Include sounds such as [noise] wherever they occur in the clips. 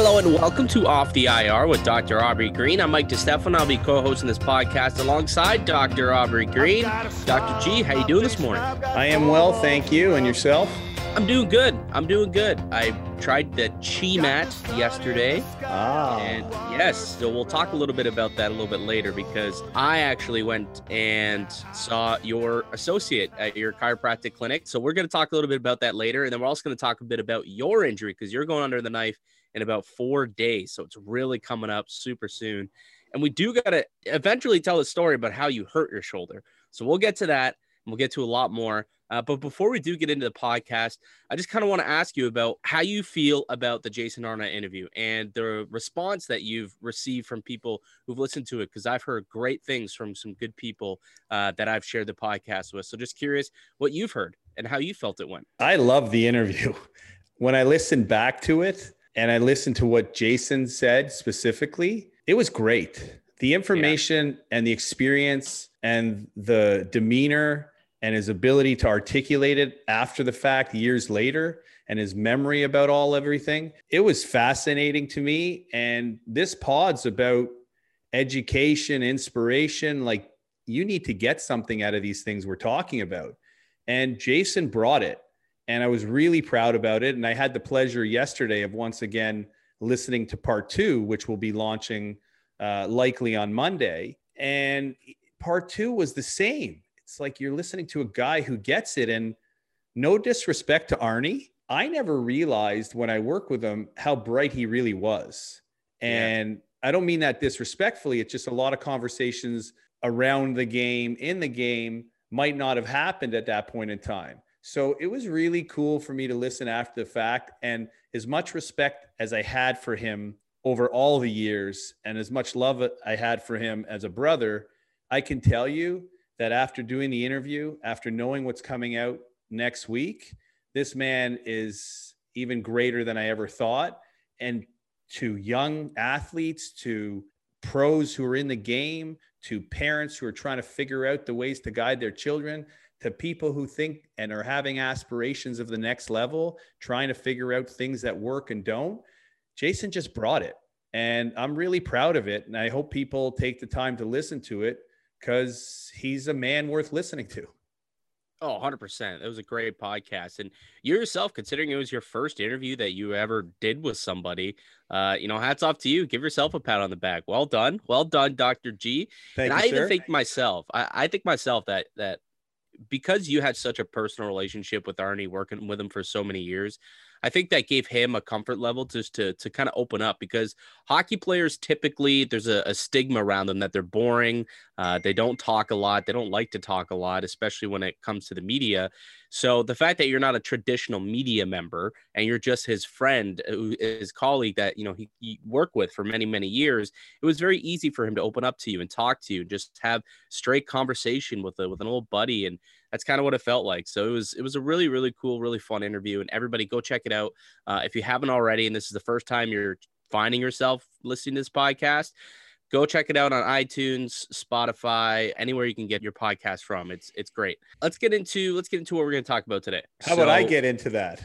Hello and welcome to Off the IR with Dr. Aubrey Green. I'm Mike DeStefano. I'll be co-hosting this podcast alongside Dr. Aubrey Green. Dr. G, how you doing this morning? I am well, thank you. And yourself? I'm doing good. I'm doing good. I tried the Chi Mat yesterday. Ah. And yes, so we'll talk a little bit about that a little bit later because I actually went and saw your associate at your chiropractic clinic. So we're going to talk a little bit about that later. And then we're also going to talk a bit about your injury because you're going under the knife in about four days. So it's really coming up super soon. And we do got to eventually tell the story about how you hurt your shoulder. So we'll get to that. And we'll get to a lot more. Uh, but before we do get into the podcast, I just kind of want to ask you about how you feel about the Jason Arnott interview and the response that you've received from people who've listened to it. Because I've heard great things from some good people uh, that I've shared the podcast with. So just curious what you've heard and how you felt it went. I love the interview. [laughs] When I listened back to it and I listened to what Jason said specifically, it was great. The information yeah. and the experience and the demeanor and his ability to articulate it after the fact years later and his memory about all everything it was fascinating to me and this pod's about education inspiration like you need to get something out of these things we're talking about and jason brought it and i was really proud about it and i had the pleasure yesterday of once again listening to part two which will be launching uh, likely on monday and part two was the same it's like you're listening to a guy who gets it. And no disrespect to Arnie, I never realized when I worked with him how bright he really was. And yeah. I don't mean that disrespectfully. It's just a lot of conversations around the game, in the game, might not have happened at that point in time. So it was really cool for me to listen after the fact. And as much respect as I had for him over all the years, and as much love I had for him as a brother, I can tell you that after doing the interview, after knowing what's coming out next week, this man is even greater than I ever thought. And to young athletes, to pros who are in the game, to parents who are trying to figure out the ways to guide their children, to people who think and are having aspirations of the next level, trying to figure out things that work and don't. Jason just brought it. And I'm really proud of it. And I hope people take the time to listen to it because he's a man worth listening to. Oh, 100%. It was a great podcast. And you yourself, considering it was your first interview that you ever did with somebody, uh, you know, hats off to you. Give yourself a pat on the back. Well done. Well done, Dr. G. Thank and you, I even think myself, I, I think myself that, that because you had such a personal relationship with Arnie, working with him for so many years, I think that gave him a comfort level just to to kind of open up because hockey players typically there's a, a stigma around them that they're boring, uh, they don't talk a lot, they don't like to talk a lot, especially when it comes to the media. So the fact that you're not a traditional media member and you're just his friend, uh, his colleague that you know he, he worked with for many many years, it was very easy for him to open up to you and talk to you, and just have straight conversation with a, with an old buddy and that's kind of what it felt like. So it was it was a really really cool, really fun interview, and everybody go check it out uh, if you haven't already. And this is the first time you're finding yourself listening to this podcast. Go check it out on iTunes, Spotify, anywhere you can get your podcast from. It's it's great. Let's get into let's get into what we're going to talk about today. How so, about I get into that?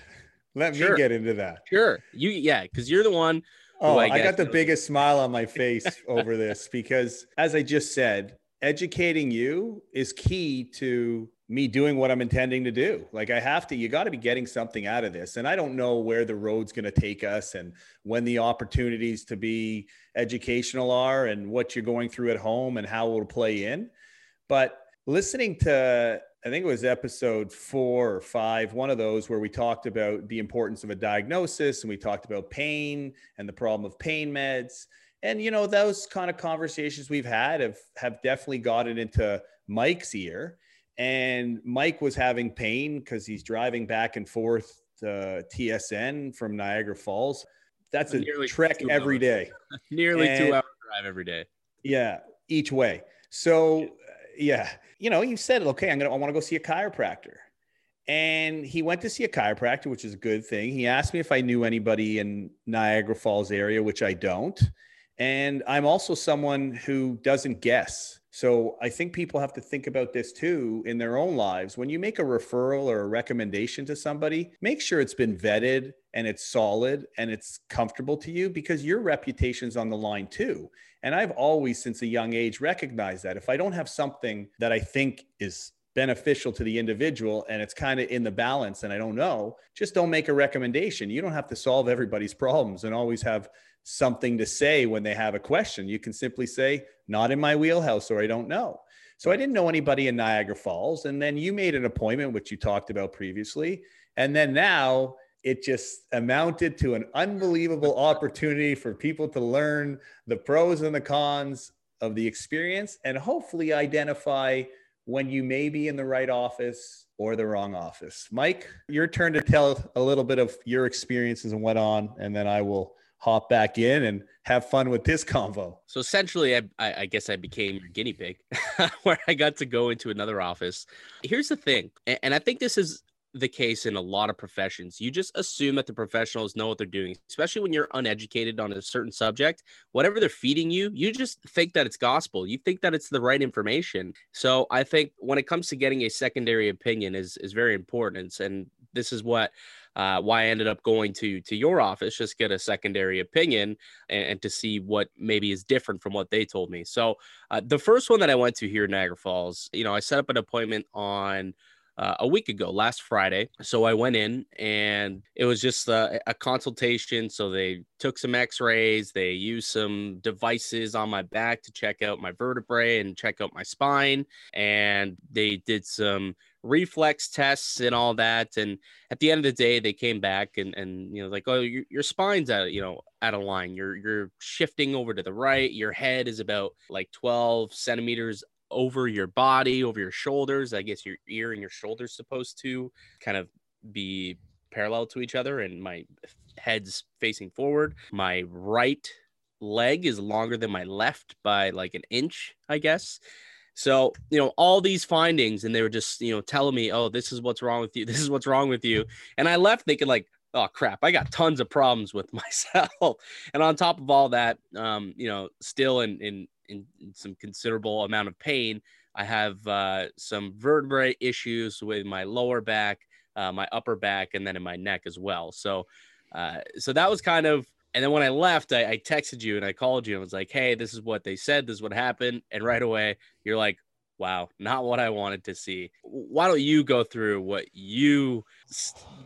Let sure, me get into that. Sure, you yeah, because you're the one. Oh, I, I got the biggest smile on my face [laughs] over this because, as I just said, educating you is key to me doing what I'm intending to do. Like I have to, you got to be getting something out of this. And I don't know where the road's going to take us and when the opportunities to be educational are and what you're going through at home and how it'll play in. But listening to, I think it was episode four or five, one of those where we talked about the importance of a diagnosis and we talked about pain and the problem of pain meds. And, you know, those kind of conversations we've had have, have definitely gotten into Mike's ear and Mike was having pain because he's driving back and forth to TSN from Niagara Falls. That's a Nearly trek every day. [laughs] Nearly and, two hour drive every day. Yeah, each way. So, yeah, uh, you know, you said, okay, I'm gonna, I want to go see a chiropractor, and he went to see a chiropractor, which is a good thing. He asked me if I knew anybody in Niagara Falls area, which I don't, and I'm also someone who doesn't guess. So I think people have to think about this too in their own lives. When you make a referral or a recommendation to somebody, make sure it's been vetted and it's solid and it's comfortable to you because your reputation's on the line too. And I've always, since a young age, recognized that if I don't have something that I think is beneficial to the individual and it's kind of in the balance and I don't know, just don't make a recommendation. You don't have to solve everybody's problems and always have something to say when they have a question. You can simply say, not in my wheelhouse, or I don't know. So I didn't know anybody in Niagara Falls. And then you made an appointment, which you talked about previously. And then now it just amounted to an unbelievable opportunity for people to learn the pros and the cons of the experience and hopefully identify when you may be in the right office or the wrong office. Mike, your turn to tell a little bit of your experiences and what on, and then I will hop back in and have fun with this convo. So essentially, I, I guess I became your guinea pig, [laughs] where I got to go into another office. Here's the thing, and I think this is the case in a lot of professions. You just assume that the professionals know what they're doing, especially when you're uneducated on a certain subject. Whatever they're feeding you, you just think that it's gospel. You think that it's the right information. So I think when it comes to getting a secondary opinion is is very important. And this is what uh, why I ended up going to to your office, just get a secondary opinion and, and to see what maybe is different from what they told me. So uh, the first one that I went to here in Niagara Falls, you know, I set up an appointment on uh, a week ago, last Friday. So I went in and it was just a, a consultation. So they took some x rays, they used some devices on my back to check out my vertebrae and check out my spine. And they did some reflex tests and all that. And at the end of the day, they came back and, and you know, like, oh, your, your spine's out, you know, out of line. You're you're shifting over to the right. Your head is about like 12 centimeters over your body, over your shoulders. I guess your ear and your shoulders supposed to kind of be parallel to each other, and my head's facing forward. My right leg is longer than my left by like an inch, I guess. So, you know, all these findings, and they were just, you know, telling me, oh, this is what's wrong with you. [laughs] This is what's wrong with you. And I left thinking, like, oh crap, I got tons of problems with [laughs] myself. and on top of all that, um, you know, still in in in, some considerable amount of pain. I have uh, some vertebrae issues with my lower back, uh, my upper back, and then in my neck as well. So, uh, so that was kind of. And then when I left, I, I texted you and I called you and was like, "Hey, this is what they said. This is what happened." And right away, you're like, wow, not what I wanted to see. Why don't you go through what you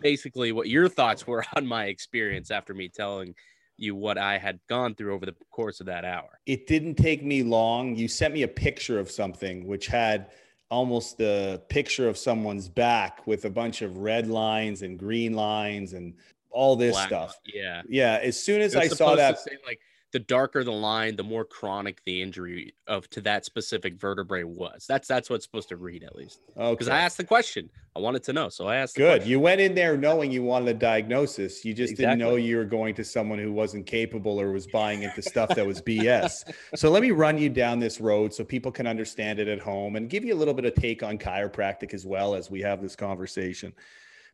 basically what your thoughts were [laughs] on my experience after me telling you what I had gone through over the course of that hour. It didn't take me long. You sent me a picture of something which had almost the picture of someone's back with a bunch of red lines and green lines and all this Black, stuff. Yeah. Yeah. As soon as I saw that, say, like the darker the line, the more chronic the injury of to that specific vertebrae was. That's that's what's supposed to read at least. Okay. Because I asked the question, I wanted to know, so I asked. Good. You went in there knowing you wanted a diagnosis. You just exactly. didn't know you were going to someone who wasn't capable or was buying into stuff that was BS. so let me run you down this road so people can understand it at home and give you a little bit of take on chiropractic as well as we have this conversation.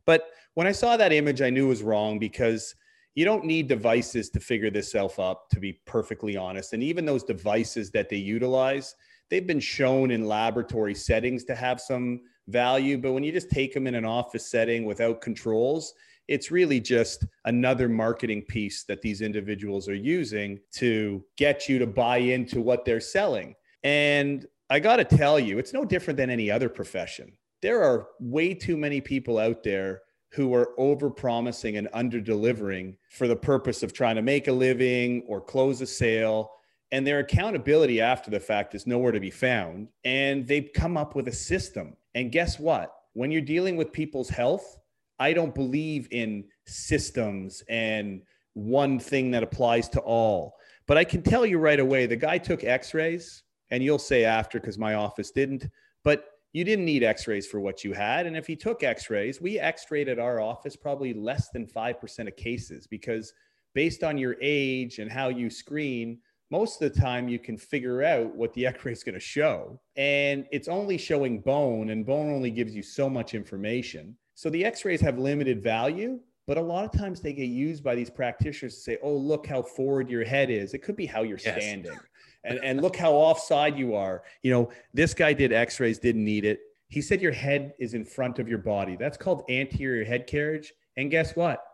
But when I saw that image, I knew it was wrong because you don't need devices to figure this self up to be perfectly honest. And even those devices that they utilize they've been shown in laboratory settings to have some value. But when you just take them in an office setting without controls it's really just another marketing piece that these individuals are using to get you to buy into what they're selling. And i got to tell you it's no different than any other profession there are way too many people out there who are over promising and under delivering for the purpose of trying to make a living or close a sale. And their accountability after the fact is nowhere to be found. And they've come up with a system. And guess what? When you're dealing with people's health, I don't believe in systems and one thing that applies to all. But I can tell you right away the guy took x rays, and you'll say after because my office didn't. But you didn't need x-rays for what you had. And if you took x-rays we x-rayed at our office probably less than 5% of cases because based on your age and how you screen most of the time you can figure out what the [laughs] x-ray is going to show. And it's only showing bone and bone only gives you so much information. So the x-rays have limited value but a lot of times they get used by these practitioners to say oh look how forward your head is. It could be how you're yes. standing and, and look how offside you are. You know, this guy did x-rays, didn't need it. He said your head is in front of your body. That's called anterior head carriage. And guess what?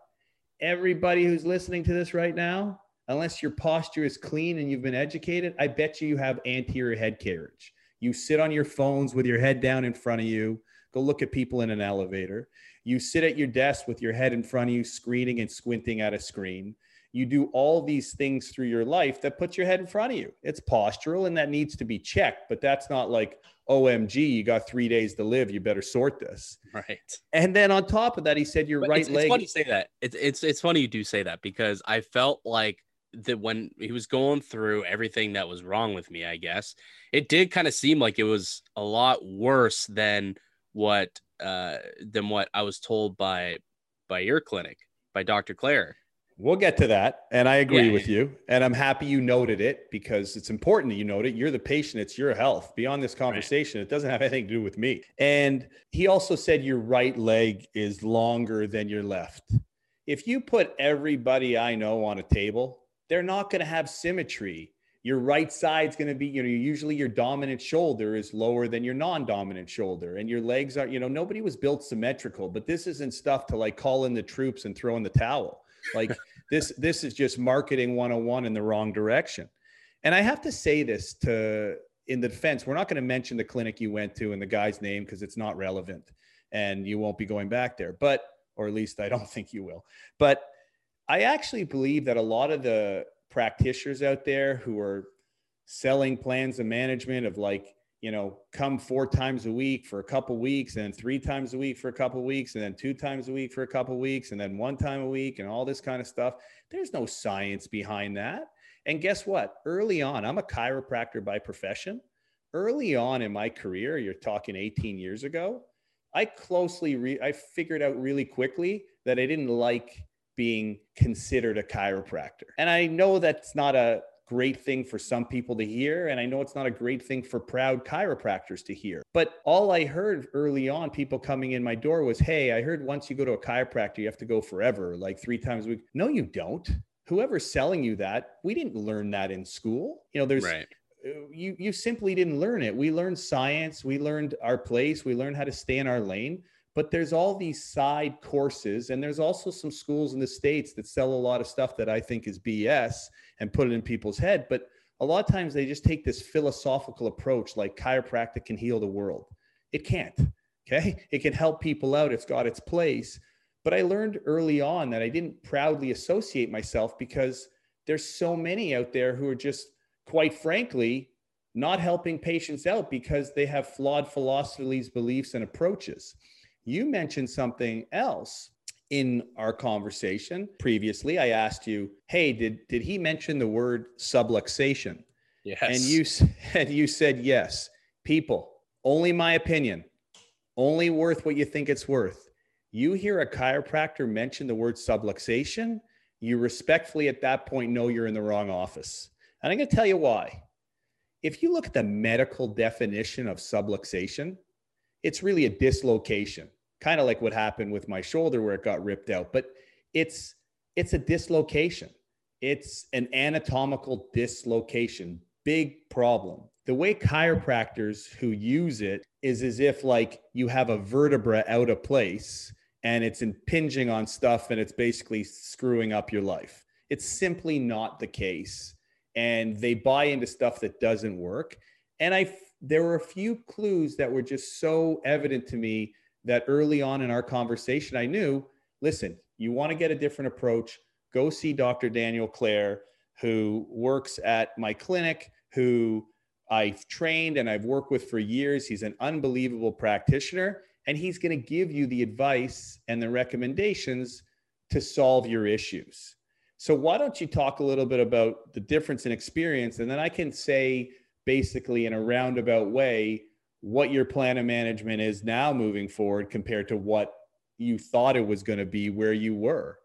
Everybody who's listening to this right now, unless your posture is clean and you've been educated, I bet you you have anterior head carriage. You sit on your phones with your head down in front of you. Go look at people in an elevator. You sit at your desk with your head in front of you, screening and squinting at a screen. You do all these things through your life that puts your head in front of you. It's postural and that needs to be checked, but that's not like, OMG, you got three days to live. You better sort this. Right. And then on top of that, he said your But right it's, leg. It's funny you say that. It's it's it's funny you do say that because I felt like that when he was going through everything that was wrong with me, I guess it did kind of seem like it was a lot worse than what uh than what I was told by by your clinic by Dr. Claire. We'll get to that. And I agree Yeah. with you. And I'm happy you noted it because it's important that you note it. You're the patient, it's your health. Beyond this conversation, it doesn't have anything to do with me. And he also said your right leg is longer than your left. If you put everybody I know on a table, they're not going to have symmetry. Your right side's going to be, you know, usually your dominant shoulder is lower than your non dominant shoulder. And your legs are, you know, nobody was built symmetrical, but this isn't stuff to like call in the troops and throw in the towel. Like this, this is just marketing 101 in the wrong direction. And I have to say this to, in the defense, we're not going to mention the clinic you went to and the guy's name because it's not relevant and you won't be going back there. But, or at least I don't think you will. But I actually believe that a lot of the practitioners out there who are selling plans of management of like, you know, come four times a week for a couple weeks and then three times a week for a couple weeks and then two times a week for a couple weeks and then one time a week and all this kind of stuff. There's no science behind that. And guess what? Early on, I'm a chiropractor by profession. Early on in my career, you're talking 18 years ago, I closely re- I figured out really quickly that I didn't like being considered a chiropractor. And I know that's not a great thing for some people to hear and I know it's not a great thing for proud chiropractors to hear. But all I heard early on people coming in my door was, "Hey, I heard once you go to a chiropractor, you have to go forever, like 3 times a week." No, you don't. Whoever's selling you that, we didn't learn that in school. You know, there's Right. Uh, you you simply didn't learn it. We learned science, we learned our place, we learned how to stay in our lane. But there's all these side courses, and there's also some schools in the states that sell a lot of stuff that I think is BS and put it in people's head. But a lot of times they just take this philosophical approach, like chiropractic can heal the world. It can't. Okay, it can help people out. It's got its place. But I learned early on that I didn't proudly associate myself because there's so many out there who are just quite frankly, not helping patients out because they have flawed philosophies, beliefs, and approaches. You mentioned something else in our conversation previously. I asked you, "Hey, did did he mention the word subluxation?" Yes. And you [laughs] said you said yes. People, only my opinion, only worth what you think it's worth. You hear a chiropractor mention the word subluxation, you respectfully at that point know you're in the wrong office. And I'm going to tell you why. If you look at the medical definition of subluxation, it's really a dislocation, kind of like what happened with my shoulder where it got ripped out, but it's it's a dislocation. It's an anatomical dislocation. Big problem. The way chiropractors who use it is as if like you have a vertebra out of place and it's impinging on stuff and it's basically screwing up your life. It's simply not the case and they buy into stuff that doesn't work. And I, there were a few clues that were just so evident to me that early on in our conversation, I knew, listen, you want to get a different approach, go see Dr. Daniel Clare, who works at my clinic, who I've trained and I've worked with for years. He's an unbelievable practitioner, and he's going to give you the advice and the recommendations to solve your issues. So why don't you talk a little bit about the difference in experience and then I can say basically in a roundabout way what your plan of management is now moving forward compared to what you thought it was going to be where you were.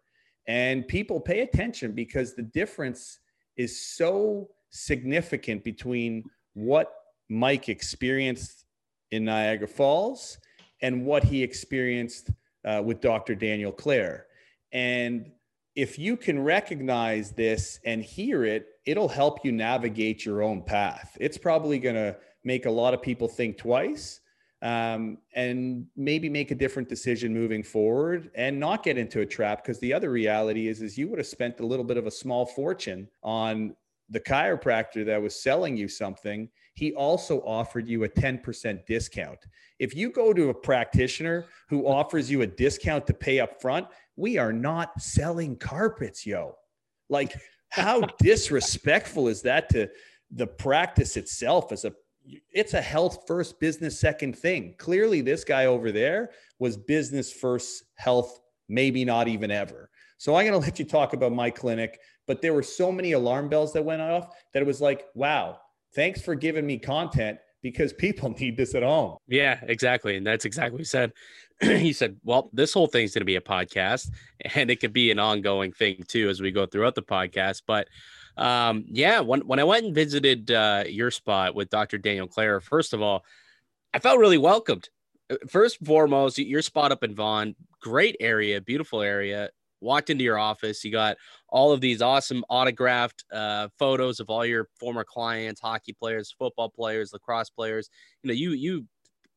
And people pay attention because the difference is so significant between what Mike experienced in Niagara Falls and what he experienced uh, with Dr. Daniel Clare. And if you can recognize this and hear it, it'll help you navigate your own path. It's probably going to make a lot of people think twice um, and maybe make a different decision moving forward and not get into a trap. Because the other reality is, is you would have spent a little bit of a small fortune on the chiropractor that was selling you something. He also offered you a 10% discount. If you go to a practitioner who offers you a discount to pay up front, we are not selling carpets, yo. Like, how [laughs] disrespectful is that to the practice itself as a it's a health first business second thing. Clearly this guy over there was business first health maybe not even ever. So i'm going to let you talk about my clinic but there were so many alarm bells that went off that it was like wow thanks for giving me content because people [laughs] need this at home. Yeah exactly and that's exactly what he said [clears throat] he said, Well, this whole thing's going to be a podcast and it could be an ongoing thing too as we go throughout the podcast. But um, yeah, when, when I went and visited uh, your spot with Dr. Daniel Clare, first of all, I felt really welcomed. Uh, first and foremost, your spot up in Vaughan, great area, beautiful area. Walked into your office, you got all of these awesome autographed uh, photos of all your former clients, hockey players, football players, lacrosse players. You know, you you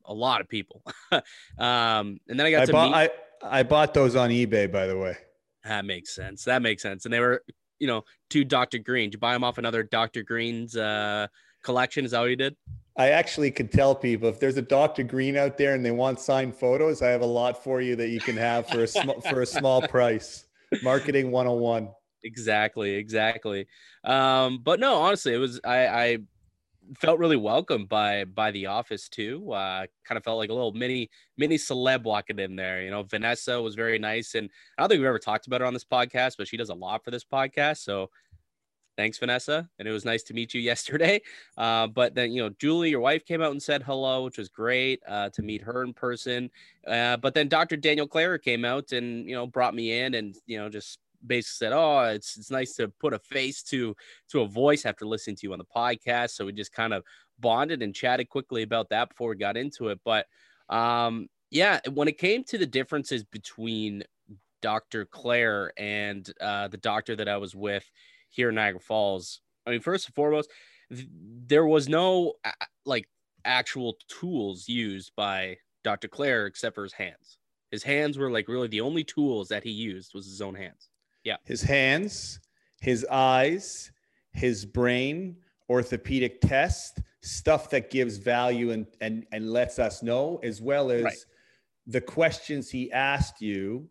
a lot of people. [laughs] um, and then I got I to bought, meet. I, I bought those on eBay, by the way. That makes sense. That makes sense. And they were, you know, to Dr. Green. Did you buy them off another Dr. Green's uh, collection? Is that what you did? I actually could tell people if there's a Dr. Green out there and they want signed photos, I have a lot for you that you can have for a small [laughs] for a small price. Marketing 101. Exactly, exactly. Um, but no, honestly, it was I, I felt really welcomed by by the office too. Uh, kind of felt like a little mini mini celeb walking in there. You know, Vanessa was very nice, and I don't think we've ever talked about her on this podcast, but she does a lot for this podcast. So thanks, Vanessa, and it was nice to meet you [laughs] yesterday. Uh, but then you know, Julie, your wife, came out and said hello, which was great uh, to meet her in person. Uh, but then Dr. Daniel Clare came out and you know brought me in and you know just basically said, "Oh, it's it's nice to put a face to to a voice after listening to you on the podcast." So we just kind of bonded and chatted quickly about that before we got into it. But um, yeah, when it came to the differences between Dr. Claire and uh, the doctor that I was with here in Niagara Falls, I mean, first and foremost, th- there was no like actual tools used by Dr. Claire except for his hands. His hands were like really the only tools that he used was his own hands. Yeah. His hands, his eyes, his brain, orthopedic test, stuff that gives value and and and lets us know, as well as right. the questions he asked you.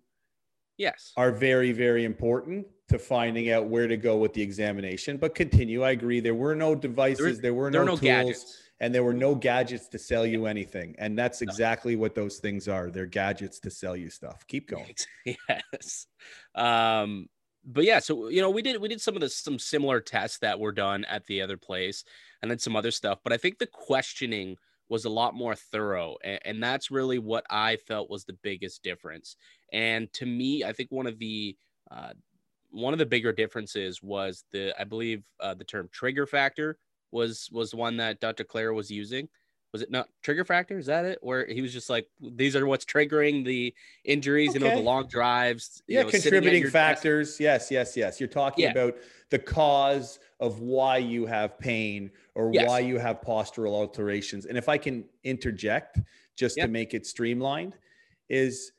Yes. Are very, very important to finding out where to go with the examination. But continue. I agree. There were no devices, there, there were no, there were no tools, gadgets. And there were no gadgets to sell you anything. And that's exactly what those things are. They're gadgets to sell you stuff. Keep [laughs] going. Yes. Um, but yeah, so you know, we did we did some of the some similar tests that were done at the other place, and then some other stuff. But I think the questioning was a lot more thorough, and, and that's really what I felt was the biggest difference. And to me, I think one of the uh, one of the bigger differences was the I believe uh, the term trigger factor was was one that Dr. Claire was using was it not trigger factor? Is that it? Where he was just like, these are what's triggering the injuries, okay. you know, the long drives. Yeah, know, contributing factors. Desk. Yes, yes, yes. You're talking yeah. about the cause of why you have pain or yes. why you have postural alterations. And if I can interject just to make it streamlined, is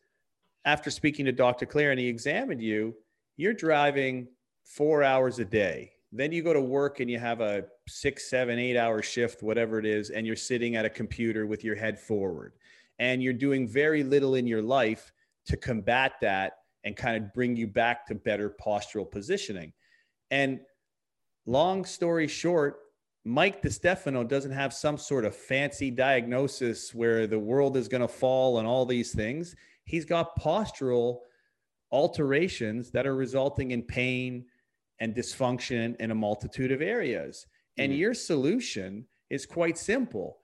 after speaking to Dr. Claire and he examined you, you're driving four hours a day then you go to work and you have a six, seven, eight hour shift, whatever it is, and you're sitting at a computer with your head forward. And you're doing very little in your life to combat that and kind of bring you back to better postural positioning. And long story short, Mike DeStefano doesn't have some sort of fancy diagnosis where the world is going to fall and all these things. He's got postural alterations that are resulting in pain, and dysfunction in a multitude of areas. And mm-hmm. your solution is quite simple.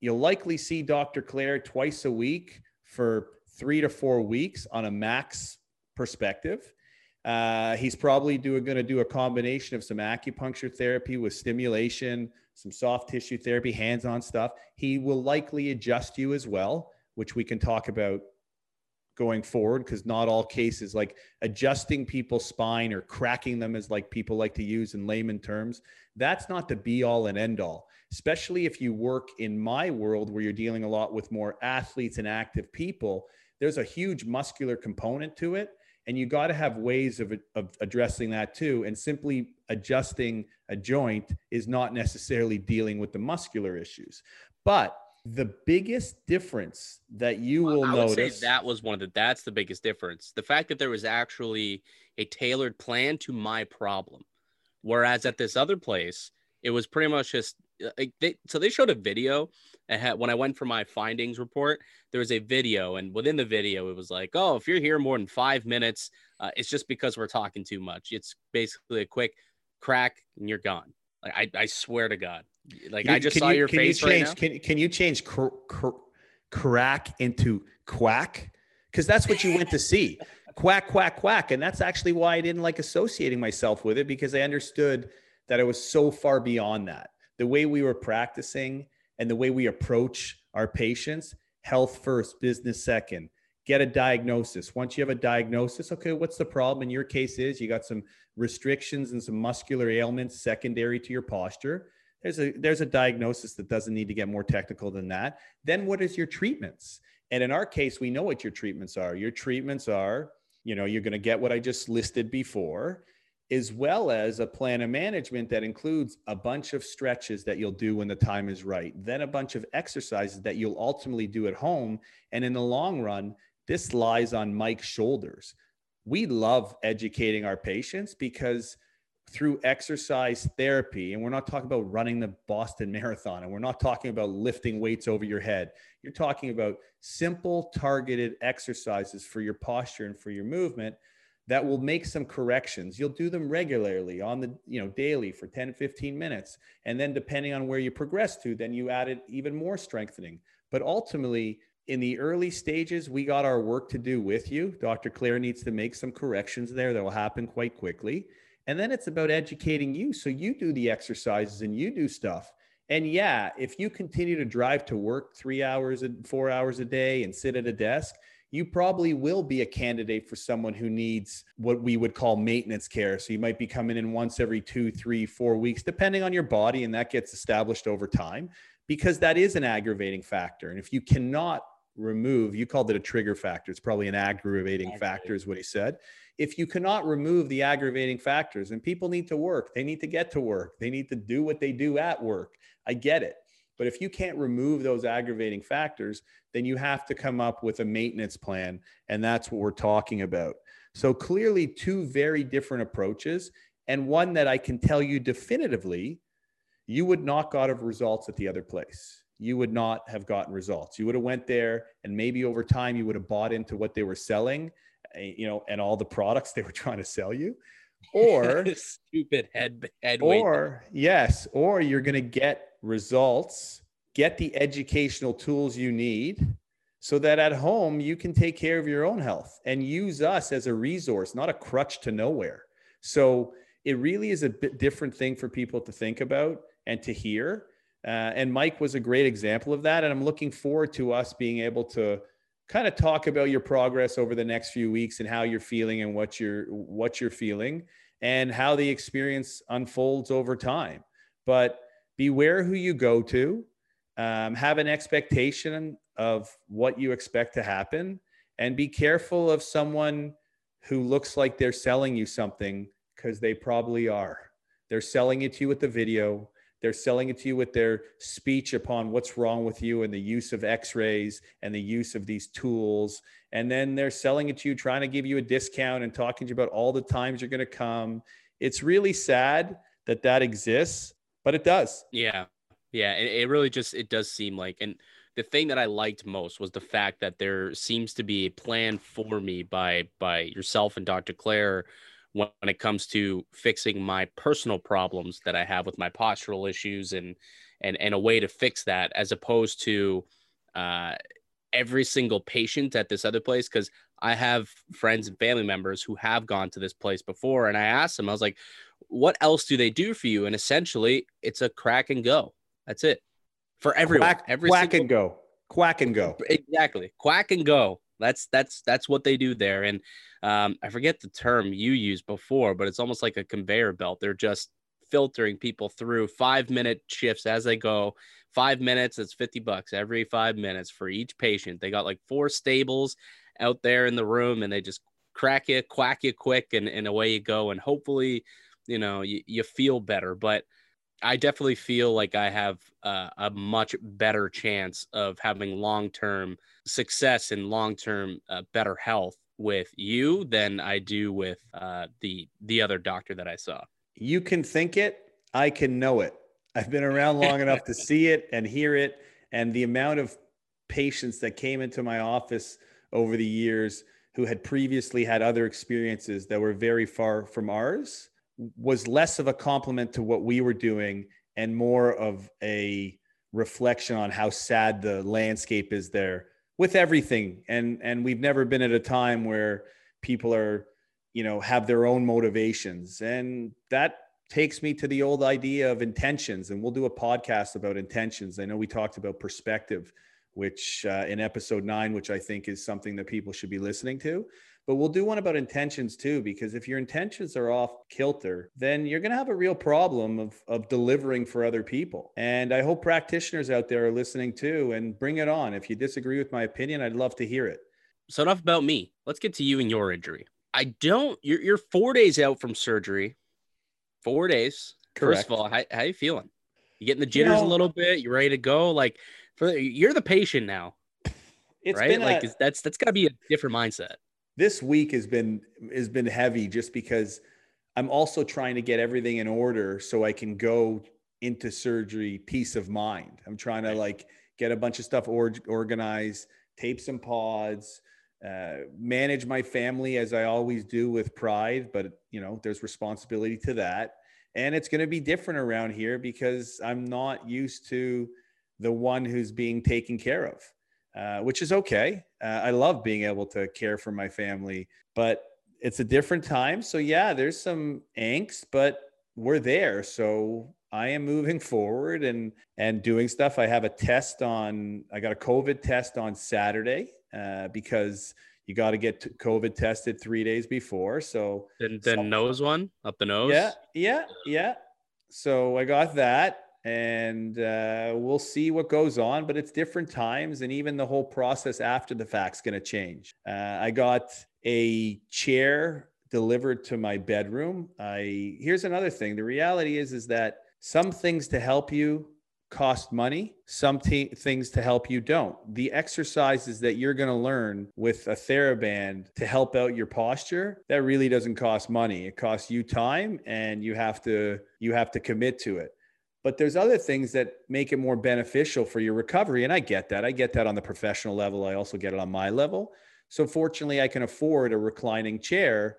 You'll likely see Dr. Claire twice a week for three to four weeks on a max perspective. Uh, he's probably going to do a combination of some acupuncture therapy with stimulation, some soft tissue therapy, hands on stuff. He will likely adjust you as well, which we can talk about going forward because not all cases like adjusting people's spine or cracking them as like people like to use in layman terms that's not the be all and end all especially if you work in my world where you're dealing a lot with more athletes and active people there's a huge muscular component to it and you got to have ways of, of addressing that too and simply adjusting a joint is not necessarily dealing with the muscular issues. But the biggest difference that you will I notice that was one of the that's the biggest difference. The fact that there was actually a tailored plan to my problem. Whereas at this other place it was pretty much just uh, like they, so they showed a video had, when i went for my findings report there was a video. And within the video it was like oh if you're here more than five minutes uh, it's just because we're talking too much. It's basically a quick crack and you're gone. Like i, I swear to god like you, I just saw you, your face you change, right now. Can, can you change cr- cr- crack into quack? Because that's what you went to see. [laughs] quack, quack, quack. And that's actually why I didn't like associating myself with it because I understood that it was so far beyond that. The way we were practicing and the way we approach our patients, health first, business second. Get a diagnosis. Once you have a diagnosis, okay, what's the problem? In your case, is you got some restrictions and some muscular ailments secondary to your posture there's a there's a diagnosis that doesn't need to get more technical than that. Then what is your treatments? And in our case we know what your treatments are. Your treatments are you know you're going to get what i just listed before as well as a plan of management that includes a bunch of stretches that you'll do when the time is right then a bunch of exercises that you'll ultimately do at home. And in the long run this lies on mike's shoulders. We love educating our patients because through exercise therapy, and we're not talking about running the Boston [laughs] Marathon, and we're not talking about lifting weights over your head. You're talking about simple, targeted exercises for your posture and for your movement that will make some corrections. You'll do them regularly on the, you know, daily for 10, 15 minutes. And then depending on where you progress to, then you added even more strengthening. But ultimately, in the early stages, we got our work to do with you. Dr. Claire needs to make some corrections there that will happen quite quickly. And then it's about educating you. So you do the exercises and you do stuff. And yeah, if you continue to drive to work three hours and four hours a day and sit at a desk, you probably will be a candidate for someone who needs what we would call maintenance care. So you might be coming in once every two, three, four weeks, depending on your body, and that gets established over time because that is an aggravating factor. And if you cannot remove, you called it a trigger factor, it's probably an aggravating factor, is what he said if you cannot remove the aggravating factors and people need to work, they need to get to work, they need to do what they do at work. I get it. But if you can't remove those aggravating factors, then you have to come up with a maintenance plan. And that's what we're talking about. So clearly, two very different approaches, and one that I can tell you definitively you would not got of results at the other place you would not have gotten results you would have went there and maybe over time you would have bought into what they were selling eh, you know, and all the products [laughs] they were trying to sell you, or [laughs] stupid head head or yes, or you're going to get results, get the educational tools you need so that at home you can take care of your own health and use us as a resource, not a crutch to nowhere. So it really is a bit different thing for people to think about and to hear. Uh, and Mike was a great example of that. And I'm looking forward to us being able to kind of talk about your progress over the next few weeks and how you're feeling and what you're what you're feeling and how the experience unfolds over time. But beware who you go to. Um, have an expectation of what you expect to happen and be careful of someone who looks like they're selling you something because they probably are. They're selling it to you with the video they're selling it to you with their speech upon what's wrong with you and the use of x rays and the use of these tools. And then they're selling it to you, trying to give you a discount and talking to you about all the times you're going to come. It's really sad that that exists, but it does. Yeah. Yeah. It, it really just, it does seem like, and the thing that I liked most was the fact that there seems to be a plan for me by, by yourself and Dr. Claire when, it comes to fixing my personal problems that I have with my postural issues and and and a way to fix that as opposed to uh, every single patient at this other place because I have friends and family members who have gone to this place before and I asked them I was like what else do they do for you? And essentially it's a crack and go. That's it. For everyone. Quack, every quack single... and go. Quack and go. Exactly. Quack and go That's that's that's what they do there. And um, I forget the term you used before, but it's almost like a conveyor belt. They're just filtering people through five minute shifts as they go. Five minutes, it's 50 bucks every five minutes for each patient. They got like four stables out there in the room and they just crack you, quack you quick, and, and away you go. And hopefully, you know, you, you feel better. But I definitely feel like I have uh, a much better chance of having long term success and long term uh, better health with you than I do with uh, the the other doctor that I saw. You can think it, I can know it. I've been around long [laughs] enough to see it and hear it, and the amount of patients that came into my office over the years who had previously had other experiences that were very far from ours was less of a compliment to what we were doing and more of a reflection on how sad the landscape is there with everything. And and we've never been at a time where people are you know have their own motivations. And that takes me to the old idea of intentions. And we'll do a podcast about intentions. I know we talked about perspective which uh, in episode 9 which i think is something that people should be listening to but we'll do one about intentions too, because if your intentions are off kilter, then you're going to have a real problem of, of delivering for other people. And I hope practitioners out there are listening too and bring it on. If you disagree with my opinion, I'd love to hear it. So, enough about me. Let's get to you and your injury. I don't, you're, you're four days out from surgery. Four days. Correct. First of all, how, how you feeling? You getting the jitters you know, a little bit? You ready to go? Like, for you're the patient now. It's right? like a, that's that's got to be a different mindset this week has been has been heavy just because I'm also trying to get everything in order so I can go into surgery peace of mind. I'm trying to like get a bunch of stuff or, organized, tape some pods, uh, manage my family as I always do with pride, but you know, there's responsibility to that. And it's going to be different around here because I'm not used to the one who's being taken care of. Uh, which is okay. Uh, I love being able to care for my family, but it's a different time. So, yeah, there's some angst, but we're there. So, I am moving [laughs] forward and and doing stuff. I have a test on. I got a COVID test on Saturday uh, because you got to get COVID tested three days before. So then, the nose one up the nose. Yeah, yeah, yeah. So I got that, and uh, we'll see what goes on but it's different times and even the whole process after the fact's going to change. Uh, i got a chair delivered to my bedroom. I here's another thing. The reality is is that some things to help you cost money some t- things to help you don't. The exercises that you're going to learn with a theraband to help out your posture that really doesn't cost money. It costs you time and you have to you have to commit to it but there's other things that make it more beneficial for your recovery and i get that. I get that on the professional level. I also get it on my level. So fortunately i can afford a reclining chair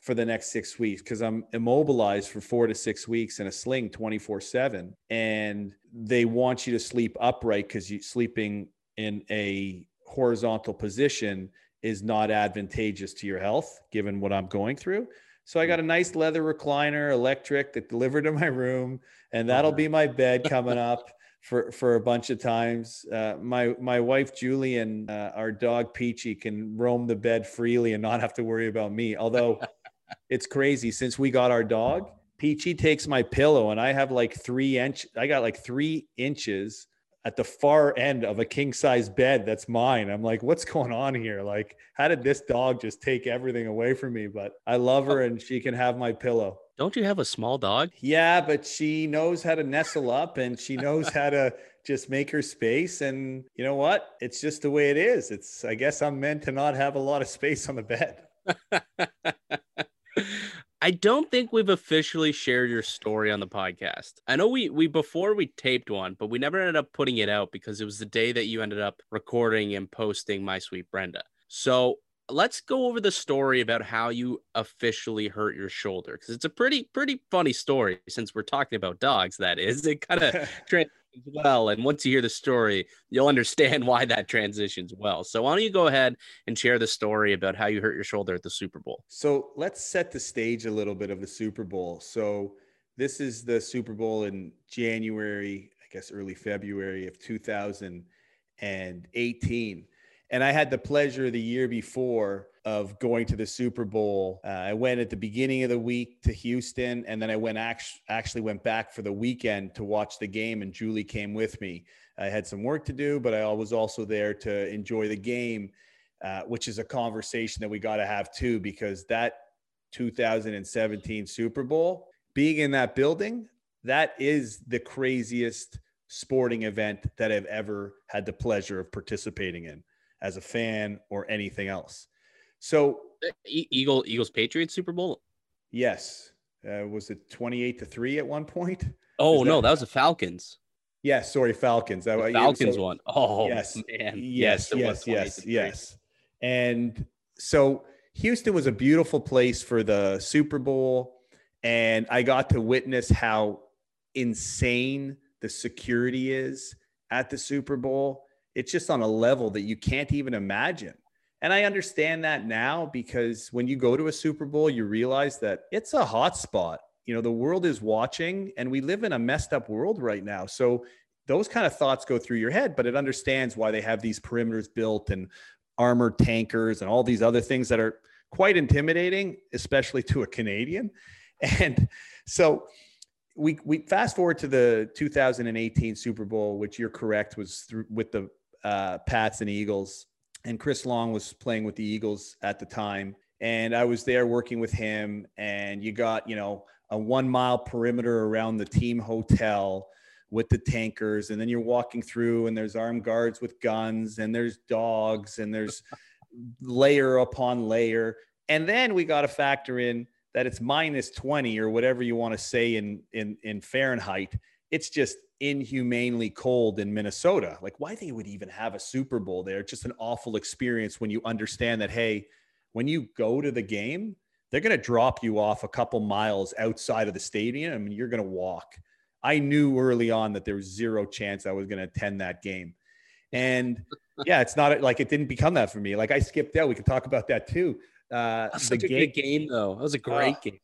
for the next six weeks because i'm immobilized for four to six weeks in a sling 24 7 and they want you to sleep upright because you sleeping in a horizontal position is not advantageous to your health given what i'm going through so I got a nice leather recliner, electric, that delivered to my room, and that'll be my bed [laughs] coming up for for a bunch of times. Uh, my my wife Julie and uh, our dog Peachy can roam the bed freely and not have to worry about me. Although [laughs] it's crazy since we got our dog, Peachy takes my pillow, and I have like three inch. I got like three inches at the far end of a king size bed that's mine. I'm like, what's going on here? Like, how did this dog just take everything away from me? But I love her and she can have my pillow. Don't you have a small dog? Yeah, but she knows how to nestle up and she knows how to just make her space. And you know what? It's just the way it is. It's, I guess I'm meant to not have a lot of space on the bed. [laughs] I don't think we've officially shared your story on the podcast. I know we we before we taped one, but we never ended up putting it out because it was the day that you ended up recording and posting My Sweet Brenda. So let's go over the story about how you officially hurt your shoulder because it's a pretty pretty funny story since we're talking about dogs. That is, it kind of [laughs] well. And once you hear the story, you'll understand [laughs] why that transitions well. So why don't you go ahead and share the story about how you hurt your shoulder at the Super Bowl? So let's set the stage a little bit of the Super Bowl. So this is the Super Bowl in January, I guess early February of 2018. And I had the pleasure the year before of going to the Super Bowl. Uh, I went at the beginning of the week to Houston, and then I went act- actually went back for the weekend to watch the game. And Julie came with me. I had some work to do, but I was also there to enjoy the game, uh, which is a conversation that we got to have too, because that 2017 Super Bowl, being in that building, that is the craziest sporting event that I've ever had the pleasure of participating in as a fan or anything else. So Eagle Eagles Patriots Super Bowl. Yes, uh, was it twenty eight to three at one point? Oh that- no, that was the Falcons. Yes, sorry, Falcons. The Falcons so, one. Oh yes, man. Yes, yes, yes, yes. And so Houston was a beautiful place for the Super Bowl, and I got to witness how insane the security is at the Super Bowl. It's just on a level that you can't even imagine. And I understand that now because when you go to a Super Bowl, you realize that it's a hot spot. You know, the world is watching and we live in a messed up world right now. So those kind of thoughts go through your head, but it understands why they have these perimeters built and armored tankers and all these other things that are quite intimidating, especially to a Canadian. [laughs] And so we we fast forward to the 2018 Super Bowl, which you're correct was through, with the uh, Pats and Eagles and Chris Long was playing with the Eagles at the time. And I was there working with him. And you got, you know, a one mile perimeter around the team hotel with the tankers. And then you're walking through, and there's armed guards with guns, and there's dogs, and there's [laughs] layer upon layer. And then we got to factor in that it's minus 20 or whatever you want to say in, in, in Fahrenheit. It's just inhumanely cold in Minnesota. Like why they would even have a Super Bowl there. Just an awful experience when you understand that hey, when you go to the game, they're going to drop you off a couple miles outside of the stadium I mean you're going to walk. I knew early on that there was zero chance I was going to attend that game. And [laughs] yeah, it's not like it didn't become that for me. Like I skipped out. We could talk about that too. Uh, That's the game, game though. That was a great uh, game.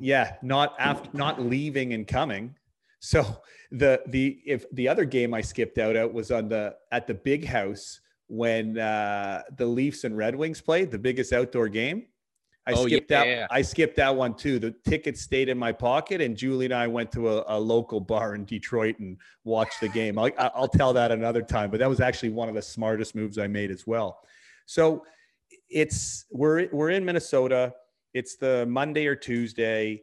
Yeah, not after not leaving and coming. So the the if the other game I skipped out at was on the at the big house when uh, the Leafs and Red Wings played the biggest outdoor game. I oh, skipped yeah, that. Yeah. I skipped that one too. The ticket stayed in my pocket, and Julie and I went to a, a local bar in Detroit and watched the game. I, I'll tell that another time, but that was actually one of the smartest moves I made as well. So it's we're we're in Minnesota. It's the Monday or Tuesday.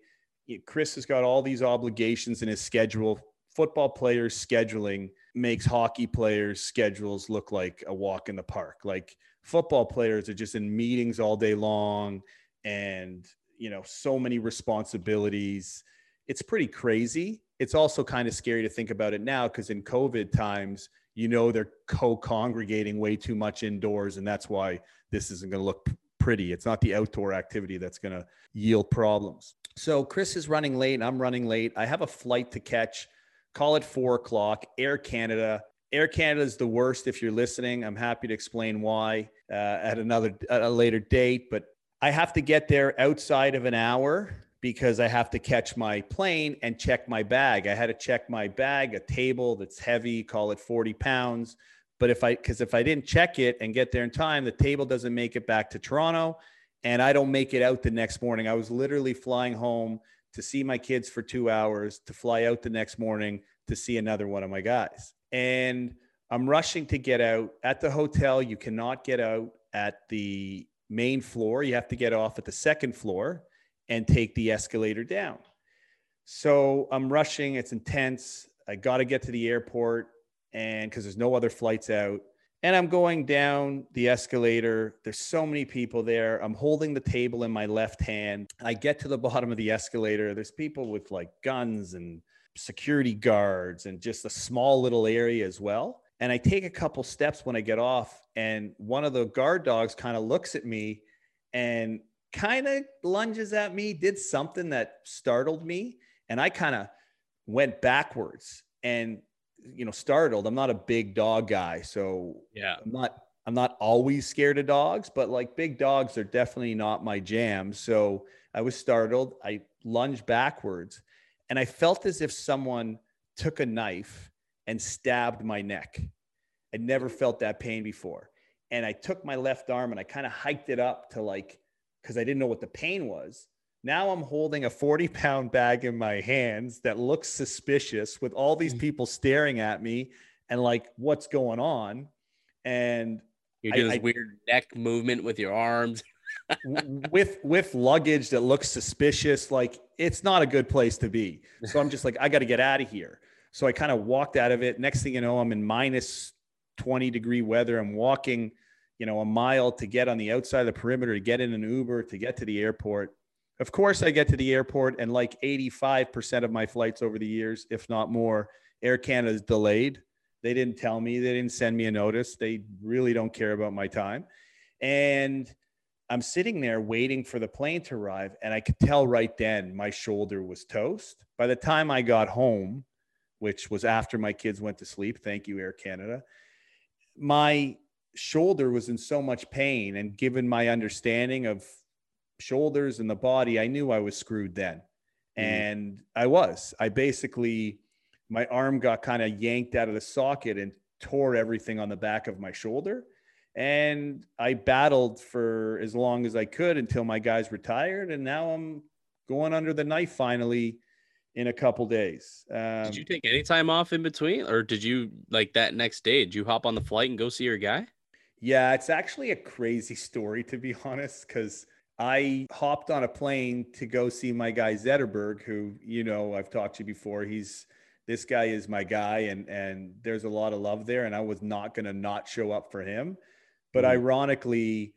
Chris has got all these obligations in his schedule. Football players scheduling makes hockey players schedules look like a walk in the park. Like football players are just in meetings all day long and you know so many responsibilities. It's pretty crazy. It's also kind of scary to think about it now because in COVID times, you know they're co-congregating way too much indoors and that's why this isn't going to look pretty. It's not the outdoor activity that's going to yield problems. So Chris is running late. I'm running late. I have a flight to catch. Call it four o'clock. Air Canada. Air Canada is the worst. If you're listening, I'm happy to explain why uh, at another at a later date. But I have to get there outside of an hour because I have to catch my plane and check my bag. I had to check my bag, a table that's heavy, call it 40 pounds. But if I, because if I didn't check it and get there in time, the table doesn't make it back to Toronto and I don't make it out the next morning. I was literally flying home to see my kids for two hours, to fly out the next morning to see another one of my guys. And I'm rushing to get out at the hotel. You cannot get out at the main floor. You have to get off at the second floor and take the escalator down. So I'm rushing. It's intense. I got to get to the airport and because there's no other flights out. And I'm going down the escalator. There's so many people there. I'm holding the table in my left hand. I get to the bottom of the escalator. There's people with like guns and security guards and just a small little area as well. And I take a couple steps when I get off, and one of the guard dogs kind of looks at me and kind of lunges at me, did something that startled me. And I kind of went backwards. And you know startled. I'm not a big dog guy, so yeah, I'm not I'm not always scared of dogs, but like big dogs are definitely not my jam. So I was startled. I lunged backwards, and I felt as if someone took a knife and stabbed my neck. I never felt that pain before. and I took my left arm and I kind of hiked it up to like, because I didn't know what the pain was. Now I'm holding a 40 pound bag in my hands that looks suspicious with all these mm. people staring at me and like, what's going on? And you're doing I, this I, weird neck movement with your arms. [laughs] with with luggage that looks suspicious, like it's not a good place to be. [laughs] So I'm just like, I got to get out of here. So I kind of walked out of it. Next thing you know, I'm in minus 20 degree weather. I'm walking, you know, a mile to get on the outside of the perimeter to get in an Uber to get to the airport. Of course, I get to the airport, and like 85% of my flights over the years, if not more, Air Canada is delayed. They didn't tell me, they didn't send me a notice. They really don't care about my time. And I'm sitting there waiting for the plane to arrive, and I could tell right then my shoulder was toast. By the time I got home, which was after my kids went to sleep, thank you, Air Canada, my shoulder was in so much pain. And given my understanding of shoulders and the body, I knew I was screwed then. Mm-hmm. And I was. I basically, my arm got kind of yanked out of the socket and tore everything on the back of my shoulder. And I battled for as long as I could until my guys retired. And now I'm going under the knife finally in a couple days. Um, did you take any time off in between, or did you like that next day? Did you hop on the flight and go see your guy? Yeah, it's actually a crazy story to be [laughs] honest, because I hopped on a plane to go see my guy Zetterberg, who you know I've talked to you before. He's this guy is my guy, and and there's a lot of love there, and I was not going to not show up for him. But mm-hmm. ironically,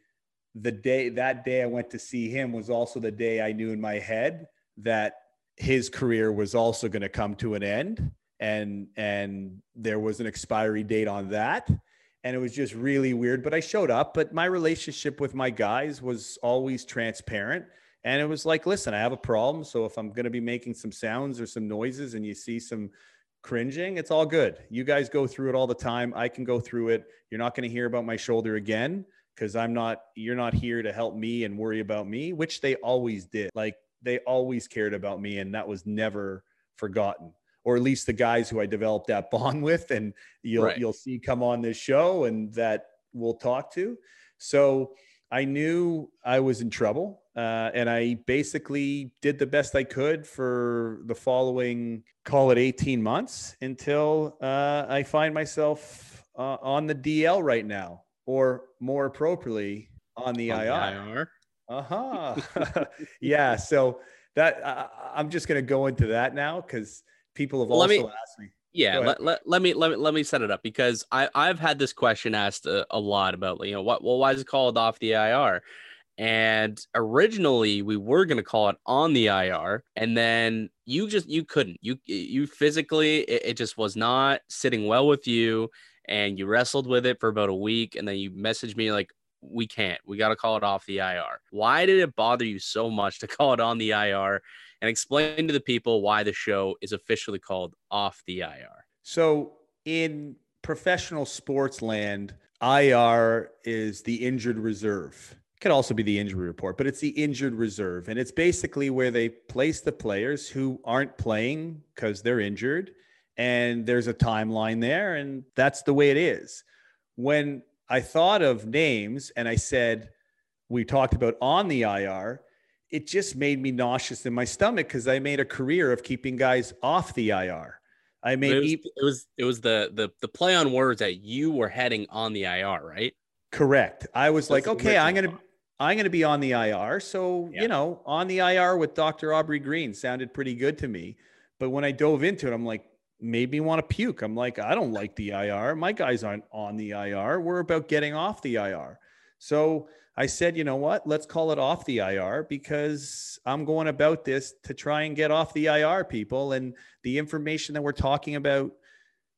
the day that day I went to see him was also the day I knew in my head that his career was also going to come to an end, and and there was an expiry date on that and it was just really weird. But I showed up. But my relationship with my guys was always transparent. And it was like, listen, I have a problem. So if I'm going to be making some sounds or some noises and you see some cringing, it's all good. You guys go through it all the time. I can go through it. You're not going to hear about my shoulder again because I'm not, you're not here to help me and worry about me, which they always did. Like they always cared about me. And that was never forgotten or at least the guys who I developed that [laughs] bond with, and you'll right. you'll see come on this show and that we'll talk to. So I knew I was in trouble, uh, and I basically did the best I could for the following, call it 18 months, until uh, I find myself uh, on the DL right now, or more appropriately, on the on IR. IR. Uh huh. yeah. So that I'm just going to go into that now because people have also me, asked me. Yeah, let, let, let, me let me let me set it up because I I've had this question asked a, a lot about you know what well why is it called off the IR, and originally we were gonna call it on the IR, and then you just you couldn't. You you physically it, it just was not sitting well with you, and you wrestled with it for about a week, and then you messaged me like we can't we got to call it off the IR. Why did it bother you so much to [laughs] call it on the IR? and explain to the people why the show is officially called Off the IR. So, in professional sports land, IR is the injured reserve. It could also be the injury report, but it's the injured reserve. And it's basically where they place the players who aren't playing because they're injured. And there's a timeline there. And that's the way it is. When I thought of names and I said, we talked about on the IR, it just made me nauseous in my stomach because I made a career of keeping guys off the IR. I made it was, it was, it was the the the play on words that you were heading on the IR, right? Correct. I was That's like, okay, I'm gonna I'm gonna be on the IR. So yeah. you know, on the IR with Dr. Aubrey Green sounded pretty good to me. But when I dove into it, I'm like, made me want to puke. I'm like, I don't like the IR. My guys aren't on the IR. We're about getting off the IR. So I said, you know what? Let's call it off the IR because I'm going about this to try and get off the IR people. And the information that we're talking about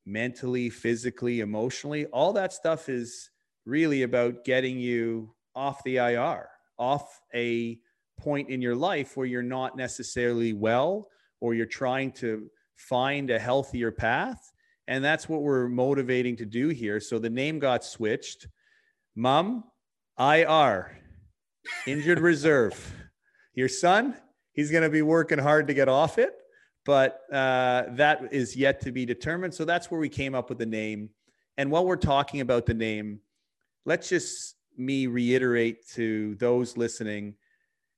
mentally, physically, emotionally, all that stuff is really about getting you off the IR, off a point in your life where you're not necessarily well or you're trying to find a healthier path. And that's what we're motivating to do here. So the name got switched. Mom, IR, injured reserve. [laughs] Your son, he's going to be working hard to get off it, but uh, that is yet to be determined. So that's where we came up with the name. And while we're talking about the name, let's just me reiterate to those listening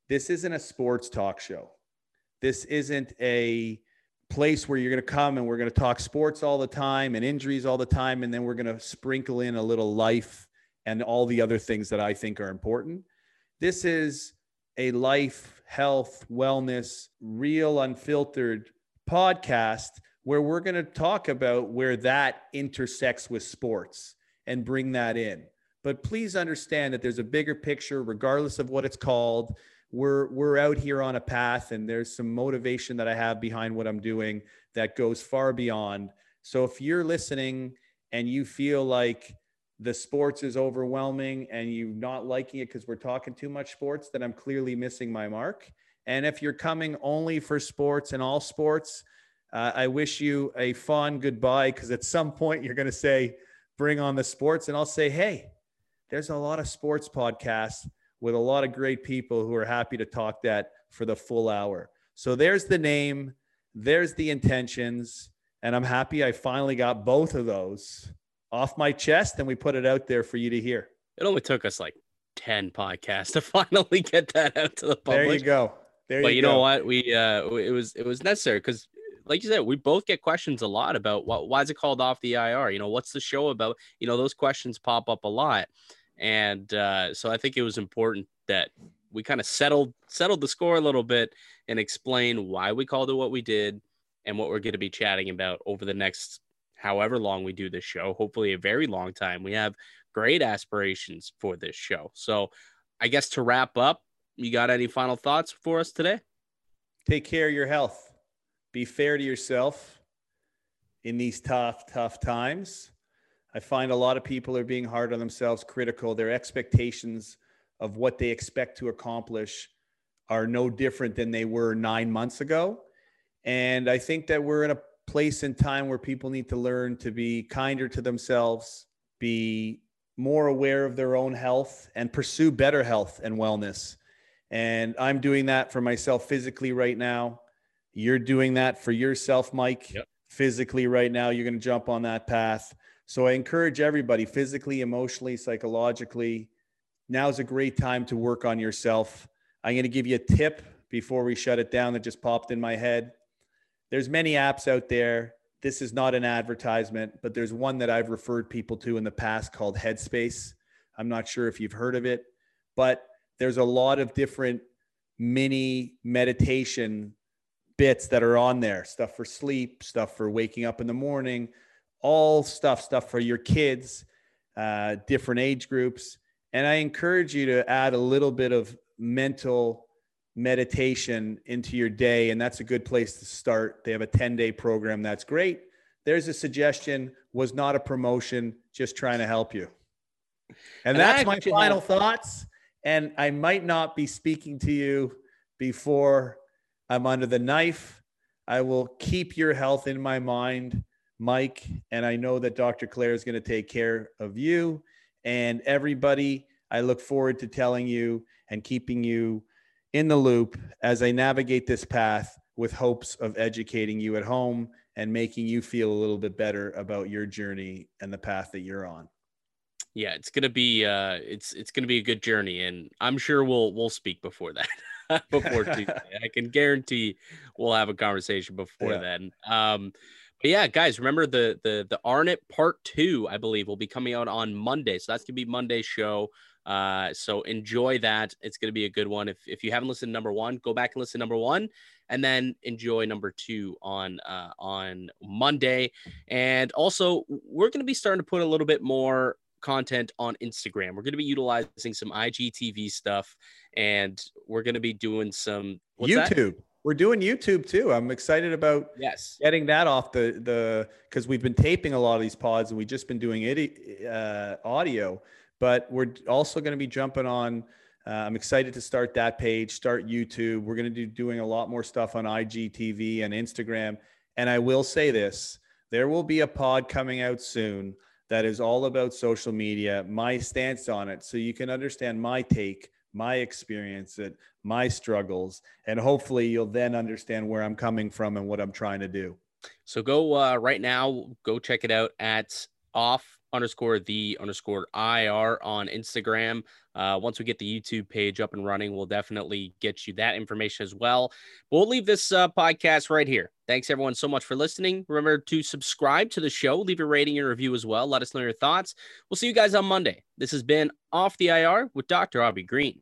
this isn't a sports talk show. This isn't a place where you're going to come and we're going to talk sports all the time and injuries all the time. And then we're going to sprinkle in a little life and all the other things that I think are important. This is a life, health, wellness, real, unfiltered podcast where we're going to talk about where that intersects with sports and bring that in. But please understand that there's a bigger picture, regardless of what it's called. We're we're out here on a path, and there's some motivation that I have behind what I'm doing that goes far beyond. So if you're listening and you feel like the sports is overwhelming and you're not liking it because we're talking too much sports, then I'm clearly missing my mark. And if you're coming only for sports and all sports, uh, I wish you a fond goodbye because at some point you're going to say, bring on the sports. And I'll say, hey, there's a lot of sports podcasts with a lot of great people who are happy to talk that for the full hour. So there's the name, there's the intentions. And I'm happy I finally got both of those off my chest and we put it out there for you to hear. It only took us like 10 podcasts [laughs] to finally get that out to the public. There you go. There but you, you go. know what? We uh it was it was necessary because like you said, we both get questions a lot about what why is it called off the IR? You know, what's the show about? You know, those questions pop up a lot. And uh, so I think it was important that we kind of settled settled the score a little bit and explain why we called it what we did and what we're going to be chatting about over the next however long we do this show, hopefully a very long time. We have great aspirations for this show. So, I guess to wrap up, you got any final thoughts for us today? Take care of your health. Be fair to yourself in these tough, tough times. I find a lot of people are being hard on themselves, critical. Their expectations of what they expect to accomplish are no different than they were nine months ago. And I think that we're in a place in time where people need to learn to be kinder to themselves, be more aware of their own health, and pursue better health and wellness. And I'm doing that for myself physically right now. You're doing that for yourself, Mike, yep. physically right now. You're going to jump on that path. So I encourage everybody physically, emotionally, psychologically. Now's a great time to work on yourself. I'm going to give you a tip before we shut it down that just popped in my head. There's many apps out there. This is not an advertisement, but there's one that I've referred people to in the past called Headspace. I'm not sure if you've heard of it, but there's a lot of different mini meditation bits that are on there stuff for sleep, stuff for waking up in the morning, all stuff, stuff for your kids, uh, different age groups. And I encourage you to add a little bit of mental meditation into your day. And that's a good place to start. They have a 10 day program. That's great. There's a suggestion, was not a promotion, just trying to help you. And, and that's my final have- thoughts. And I might not be speaking to you before I'm under the knife. I will keep your health in my mind Mike, and I know that Dr. Claire is going to take care of you and everybody. I look forward to telling you and keeping you in the loop as I navigate this path with hopes of educating you at home and making you feel a little bit better about your journey and the path that you're on. Yeah, it's gonna be uh, it's it's gonna be a good journey, and I'm sure we'll we'll speak before that. [laughs] before Tuesday, [laughs] I can guarantee we'll have a conversation before yeah. then. Um, but yeah, guys, remember the the the Arnott Part Two, I believe, will be coming out on Monday. So that's gonna be Monday's show. Uh, so enjoy that. It's gonna be a good one. If if you haven't listened to number one, go back and listen to number one, and then enjoy number two on uh, on Monday. And also, we're gonna be starting to put a little bit more content on Instagram. We're to be utilizing some IGTV stuff and we're to be doing some YouTube. That? We're doing YouTube too. I'm excited about yes getting that off the the because we've been taping a lot of these pods and we've just been doing it uh, audio, but we're also going to be jumping on. Uh, I'm excited to start that page, start YouTube. We're going to be doing a lot more stuff on IGTV and Instagram. And I will say this: there will be a pod coming out soon that is all about social media, my stance on it, so you can understand my take my experience, it, my struggles, and hopefully you'll then understand where I'm coming from and what I'm trying to do. So go uh, right now, go check it out at off underscore the underscore IR on Instagram. Uh, once we get the YouTube page up and running, we'll definitely get you that information as well. We'll leave this uh, podcast right here. Thanks everyone so much for listening. Remember to subscribe to the show, leave a rating and review as well. Let us know your thoughts. We'll see you guys on Monday. This has been Off the IR with Dr. Aubrey Green.